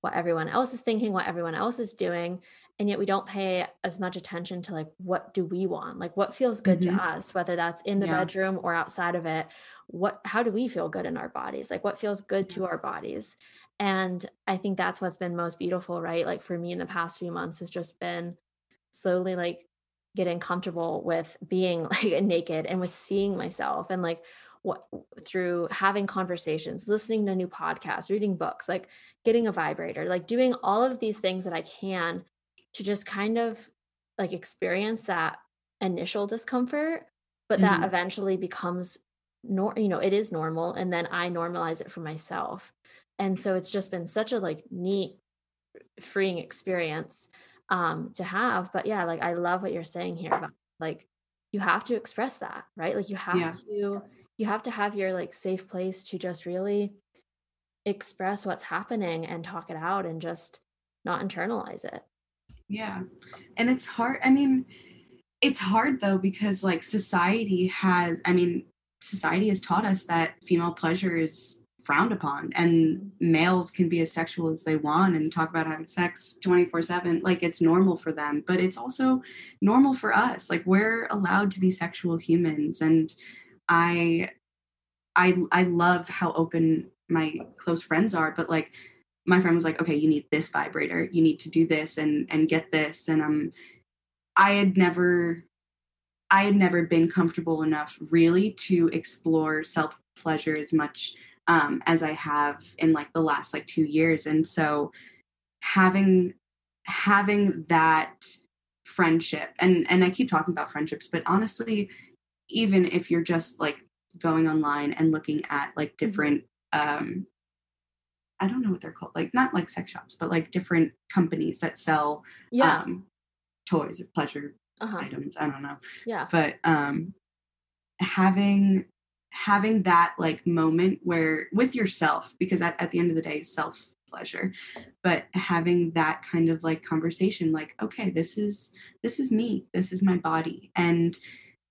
Speaker 2: what everyone else is thinking, what everyone else is doing and yet we don't pay as much attention to like what do we want? Like what feels good mm-hmm. to us whether that's in the yeah. bedroom or outside of it. What how do we feel good in our bodies? Like what feels good to our bodies? And i think that's what's been most beautiful right? Like for me in the past few months has just been slowly like getting comfortable with being like naked and with seeing myself and like what through having conversations listening to new podcasts reading books like getting a vibrator like doing all of these things that i can to just kind of like experience that initial discomfort but that mm-hmm. eventually becomes nor you know it is normal and then i normalize it for myself and so it's just been such a like neat freeing experience um to have but yeah like i love what you're saying here about like you have to express that right like you have yeah. to you have to have your like safe place to just really express what's happening and talk it out and just not internalize it
Speaker 1: yeah. And it's hard. I mean, it's hard though because like society has, I mean, society has taught us that female pleasure is frowned upon and males can be as sexual as they want and talk about having sex 24/7 like it's normal for them but it's also normal for us like we're allowed to be sexual humans and I I I love how open my close friends are but like my friend was like, okay, you need this vibrator, you need to do this and and get this. And um I had never I had never been comfortable enough really to explore self pleasure as much um, as I have in like the last like two years. And so having having that friendship and and I keep talking about friendships, but honestly, even if you're just like going online and looking at like mm-hmm. different um I don't know what they're called, like not like sex shops, but like different companies that sell yeah. um, toys or pleasure uh-huh. items. I don't know.
Speaker 2: Yeah.
Speaker 1: But um, having having that like moment where with yourself, because at, at the end of the day, self pleasure, but having that kind of like conversation, like, okay, this is this is me, this is my body, and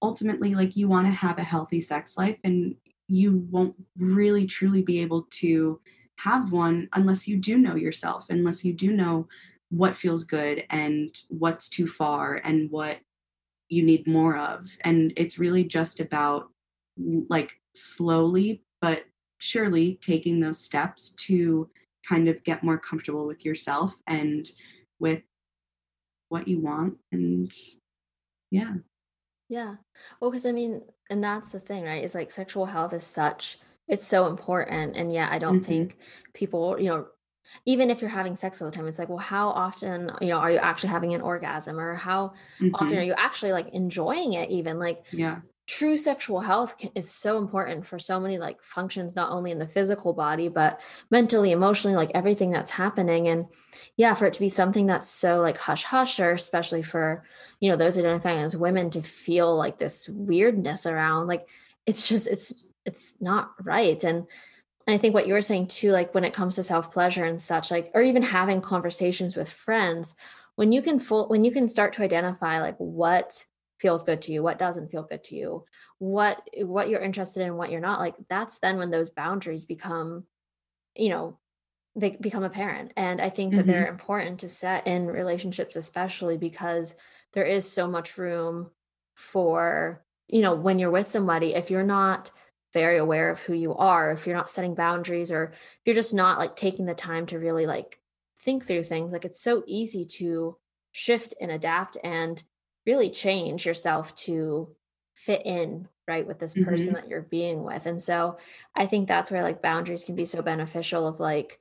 Speaker 1: ultimately, like you want to have a healthy sex life, and you won't really truly be able to have one unless you do know yourself, unless you do know what feels good and what's too far and what you need more of. And it's really just about like slowly but surely taking those steps to kind of get more comfortable with yourself and with what you want and yeah.
Speaker 2: Yeah. Well because i mean and that's the thing right? Is like sexual health is such it's so important and yeah i don't mm-hmm. think people you know even if you're having sex all the time it's like well how often you know are you actually having an orgasm or how mm-hmm. often are you actually like enjoying it even like
Speaker 1: yeah
Speaker 2: true sexual health is so important for so many like functions not only in the physical body but mentally emotionally like everything that's happening and yeah for it to be something that's so like hush hush or especially for you know those identifying as women to feel like this weirdness around like it's just it's it's not right and and I think what you were saying too, like when it comes to self pleasure and such, like, or even having conversations with friends, when you can full, when you can start to identify like what feels good to you, what doesn't feel good to you, what, what you're interested in, what you're not like, that's then when those boundaries become, you know, they become apparent. And I think that mm-hmm. they're important to set in relationships, especially because there is so much room for, you know, when you're with somebody, if you're not, very aware of who you are if you're not setting boundaries or if you're just not like taking the time to really like think through things like it's so easy to shift and adapt and really change yourself to fit in right with this person mm-hmm. that you're being with and so i think that's where like boundaries can be so beneficial of like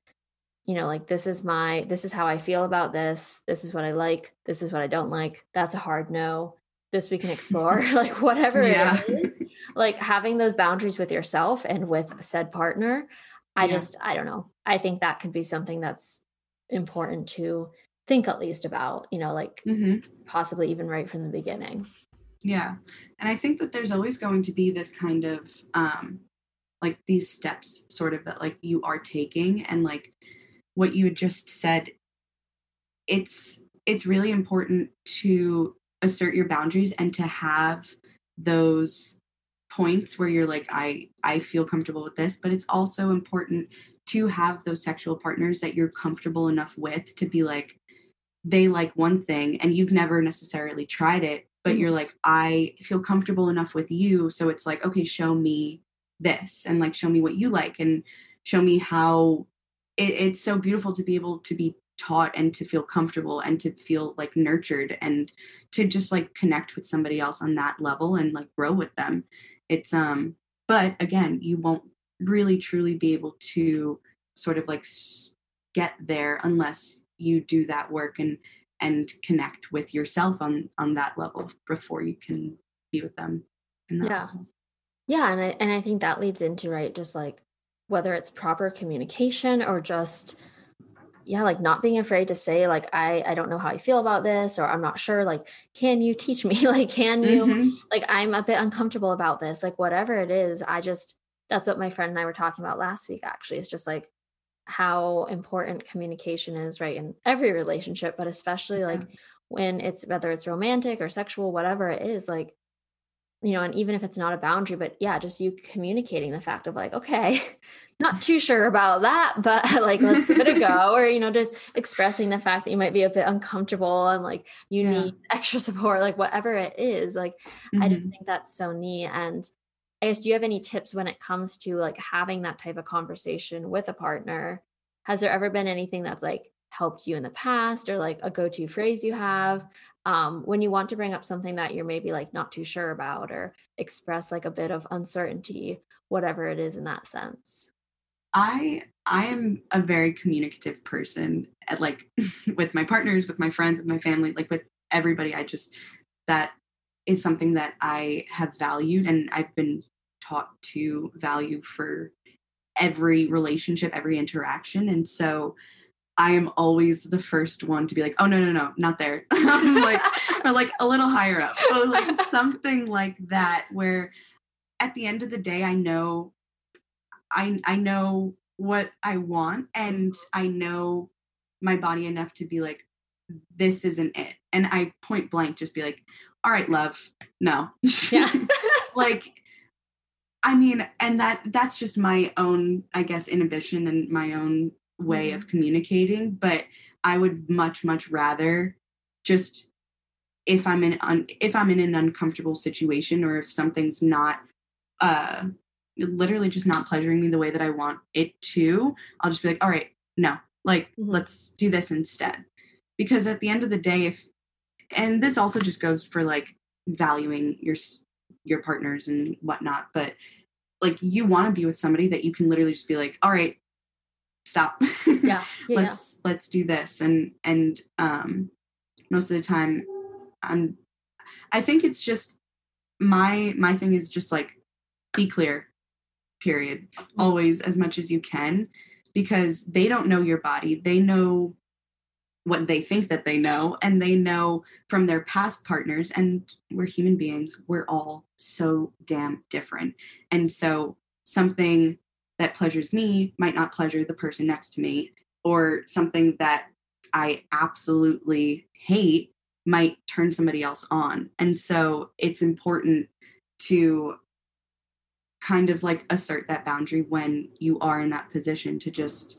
Speaker 2: you know like this is my this is how i feel about this this is what i like this is what i don't like that's a hard no this we can explore like whatever yeah. it is like having those boundaries with yourself and with said partner i yeah. just i don't know i think that could be something that's important to think at least about you know like mm-hmm. possibly even right from the beginning
Speaker 1: yeah and i think that there's always going to be this kind of um like these steps sort of that like you are taking and like what you had just said it's it's really important to assert your boundaries and to have those points where you're like i i feel comfortable with this but it's also important to have those sexual partners that you're comfortable enough with to be like they like one thing and you've never necessarily tried it but mm-hmm. you're like i feel comfortable enough with you so it's like okay show me this and like show me what you like and show me how it, it's so beautiful to be able to be taught and to feel comfortable and to feel like nurtured and to just like connect with somebody else on that level and like grow with them it's um but again you won't really truly be able to sort of like get there unless you do that work and and connect with yourself on on that level before you can be with them
Speaker 2: yeah level. yeah and I, and I think that leads into right just like whether it's proper communication or just yeah like not being afraid to say like i i don't know how i feel about this or i'm not sure like can you teach me? Like can you? Mm-hmm. like i'm a bit uncomfortable about this like whatever it is i just that's what my friend and i were talking about last week actually it's just like how important communication is right in every relationship but especially like when it's whether it's romantic or sexual whatever it is like you know, and even if it's not a boundary, but yeah, just you communicating the fact of like, okay, not too sure about that, but like, let's give it a go. Or, you know, just expressing the fact that you might be a bit uncomfortable and like you yeah. need extra support, like whatever it is. Like, mm-hmm. I just mm-hmm. think that's so neat. And I guess, do you have any tips when it comes to like having that type of conversation with a partner? Has there ever been anything that's like helped you in the past or like a go to phrase you have? um, when you want to bring up something that you're maybe like not too sure about or express like a bit of uncertainty whatever it is in that sense
Speaker 1: i i am a very communicative person at like with my partners with my friends with my family like with everybody i just that is something that i have valued and i've been taught to value for every relationship every interaction and so I am always the first one to be like, oh no, no, no, not there. like or like a little higher up. Or like something like that where at the end of the day I know I I know what I want and I know my body enough to be like, this isn't it. And I point blank just be like, all right, love, no. Yeah. like I mean, and that that's just my own, I guess, inhibition and my own way mm-hmm. of communicating but i would much much rather just if i'm in un, if i'm in an uncomfortable situation or if something's not uh literally just not pleasuring me the way that i want it to i'll just be like all right no like mm-hmm. let's do this instead because at the end of the day if and this also just goes for like valuing your your partners and whatnot but like you want to be with somebody that you can literally just be like all right stop.
Speaker 2: Yeah, yeah
Speaker 1: let's yeah. let's do this. And and um most of the time i'm i think it's just my my thing is just like be clear period. Mm-hmm. always as much as you can because they don't know your body. They know what they think that they know and they know from their past partners. And we're human beings. We're all so damn different. And so something that pleasures me might not pleasure the person next to me or something that i absolutely hate might turn somebody else on and so it's important to kind of like assert that boundary when you are in that position to just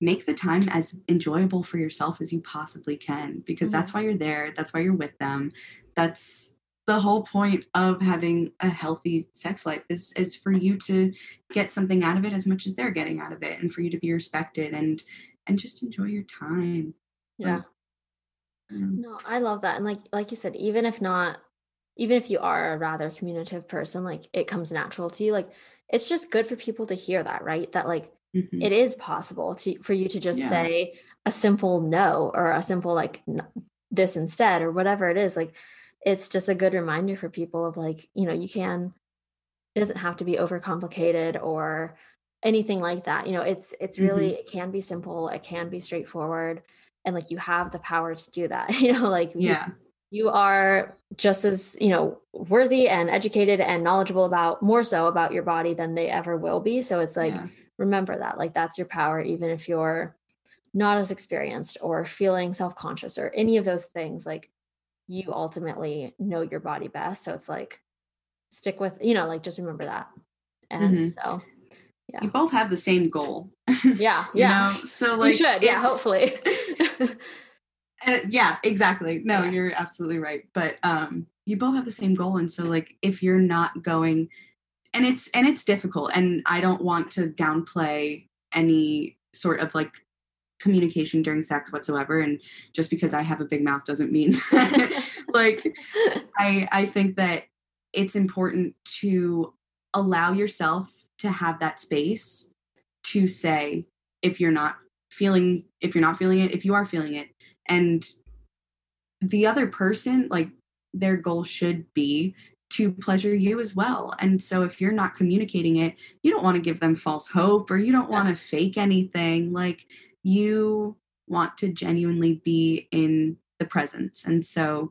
Speaker 1: make the time as enjoyable for yourself as you possibly can because mm-hmm. that's why you're there that's why you're with them that's the whole point of having a healthy sex life is is for you to get something out of it as much as they're getting out of it and for you to be respected and and just enjoy your time
Speaker 2: yeah um, no i love that and like like you said even if not even if you are a rather communicative person like it comes natural to you like it's just good for people to hear that right that like mm-hmm. it is possible to for you to just yeah. say a simple no or a simple like this instead or whatever it is like it's just a good reminder for people of like you know you can it doesn't have to be overcomplicated or anything like that you know it's it's really mm-hmm. it can be simple it can be straightforward and like you have the power to do that you know like
Speaker 1: yeah
Speaker 2: you, you are just as you know worthy and educated and knowledgeable about more so about your body than they ever will be so it's like yeah remember that like that's your power even if you're not as experienced or feeling self-conscious or any of those things like you ultimately know your body best so it's like stick with you know like just remember that and mm-hmm. so
Speaker 1: yeah you both have the same goal
Speaker 2: yeah yeah
Speaker 1: know? so like
Speaker 2: you should yeah hopefully
Speaker 1: uh, yeah exactly no yeah. you're absolutely right but um you both have the same goal and so like if you're not going and it's and it's difficult and i don't want to downplay any sort of like communication during sex whatsoever and just because i have a big mouth doesn't mean like i i think that it's important to allow yourself to have that space to say if you're not feeling if you're not feeling it if you are feeling it and the other person like their goal should be to pleasure you as well. And so if you're not communicating it, you don't want to give them false hope or you don't want to fake anything. Like you want to genuinely be in the presence. And so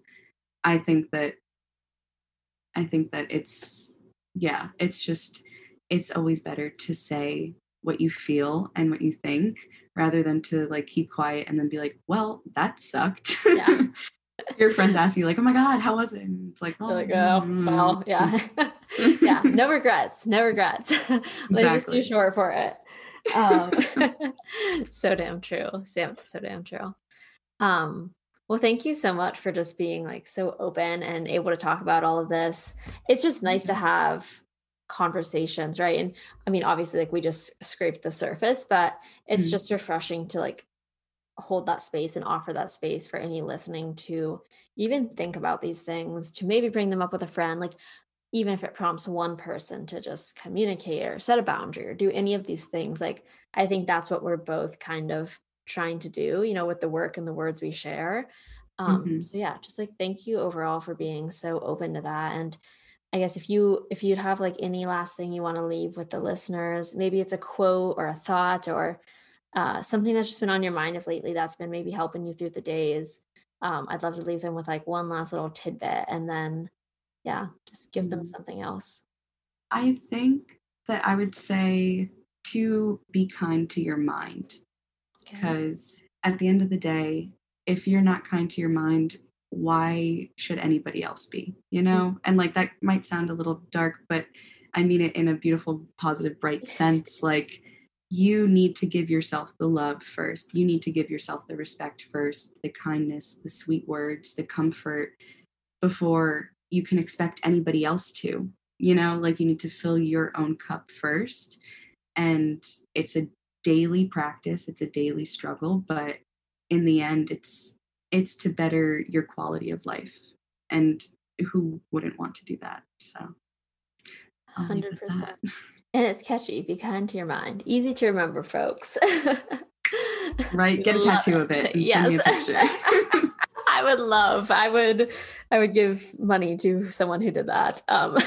Speaker 1: I think that I think that it's yeah, it's just it's always better to say what you feel and what you think rather than to like keep quiet and then be like, well, that sucked. Yeah. your friends ask you like, "Oh my god, how was it?" And it's like, "Oh,
Speaker 2: like, oh mm-hmm. well, yeah, yeah, no regrets, no regrets. Life is too short for it." Um, so damn true. So so damn true. Um, well, thank you so much for just being like so open and able to talk about all of this. It's just nice to have conversations, right? And I mean, obviously, like we just scraped the surface, but it's mm-hmm. just refreshing to like hold that space and offer that space for any listening to even think about these things, to maybe bring them up with a friend, like even if it prompts one person to just communicate or set a boundary or do any of these things, like I think that's what we're both kind of trying to do, you know, with the work and the words we share. Um, mm-hmm. So yeah, just like thank you overall for being so open to that. And I guess if you if you'd have like any last thing you want to leave with the listeners, maybe it's a quote or a thought or uh, something that's just been on your mind of lately that's been maybe helping you through the days um, i'd love to leave them with like one last little tidbit and then yeah just give them mm-hmm. something else
Speaker 1: i think that i would say to be kind to your mind because okay. at the end of the day if you're not kind to your mind why should anybody else be you know mm-hmm. and like that might sound a little dark but i mean it in a beautiful positive bright sense like you need to give yourself the love first. You need to give yourself the respect first, the kindness, the sweet words, the comfort before you can expect anybody else to. You know, like you need to fill your own cup first. And it's a daily practice, it's a daily struggle, but in the end it's it's to better your quality of life. And who wouldn't want to do that? So
Speaker 2: 100%. And it's catchy. Be kind to your mind. Easy to remember, folks.
Speaker 1: right. Get a tattoo of it and yes. send me a picture.
Speaker 2: I would love. I would. I would give money to someone who did that. Um,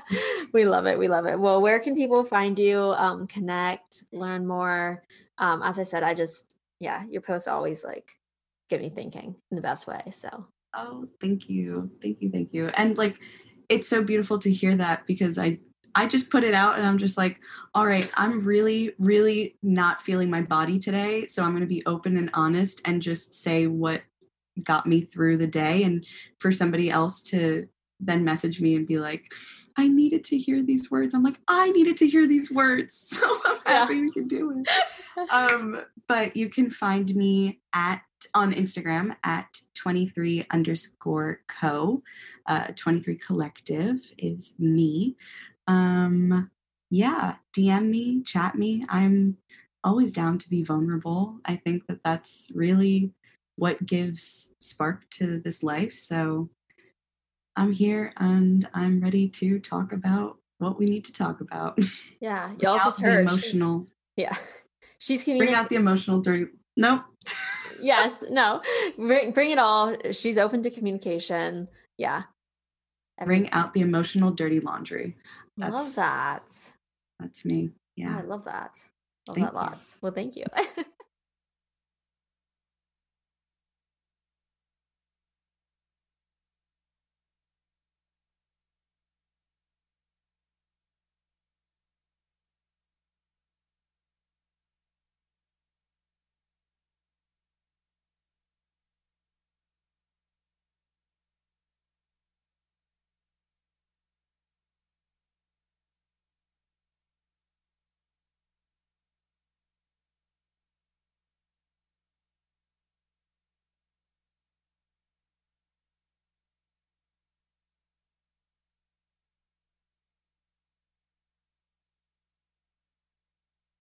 Speaker 2: we love it. We love it. Well, where can people find you? Um, connect, learn more. Um, as I said, I just yeah, your posts always like get me thinking in the best way. So.
Speaker 1: Oh, thank you, thank you, thank you. And like, it's so beautiful to hear that because I I just put it out and I'm just like, all right, I'm really, really not feeling my body today. So I'm going to be open and honest and just say what got me through the day and for somebody else to then message me and be like i needed to hear these words. I'm like i needed to hear these words. So i'm happy yeah. we can do it. Um but you can find me at on instagram at 23 underscore co. Uh 23 collective is me. Um yeah dm me chat me. I'm always down to be vulnerable. I think that that's really what gives spark to this life. So I'm here and I'm ready to talk about what we need to talk about.
Speaker 2: Yeah, y'all just heard
Speaker 1: emotional.
Speaker 2: She's, yeah, she's communicating.
Speaker 1: bring out the emotional dirty. Nope.
Speaker 2: yes, no, bring, bring it all. She's open to communication. Yeah.
Speaker 1: Bring out the emotional dirty laundry.
Speaker 2: That's, love that.
Speaker 1: That's me. Yeah,
Speaker 2: oh, I love that. Love thank that lots. Well, thank you.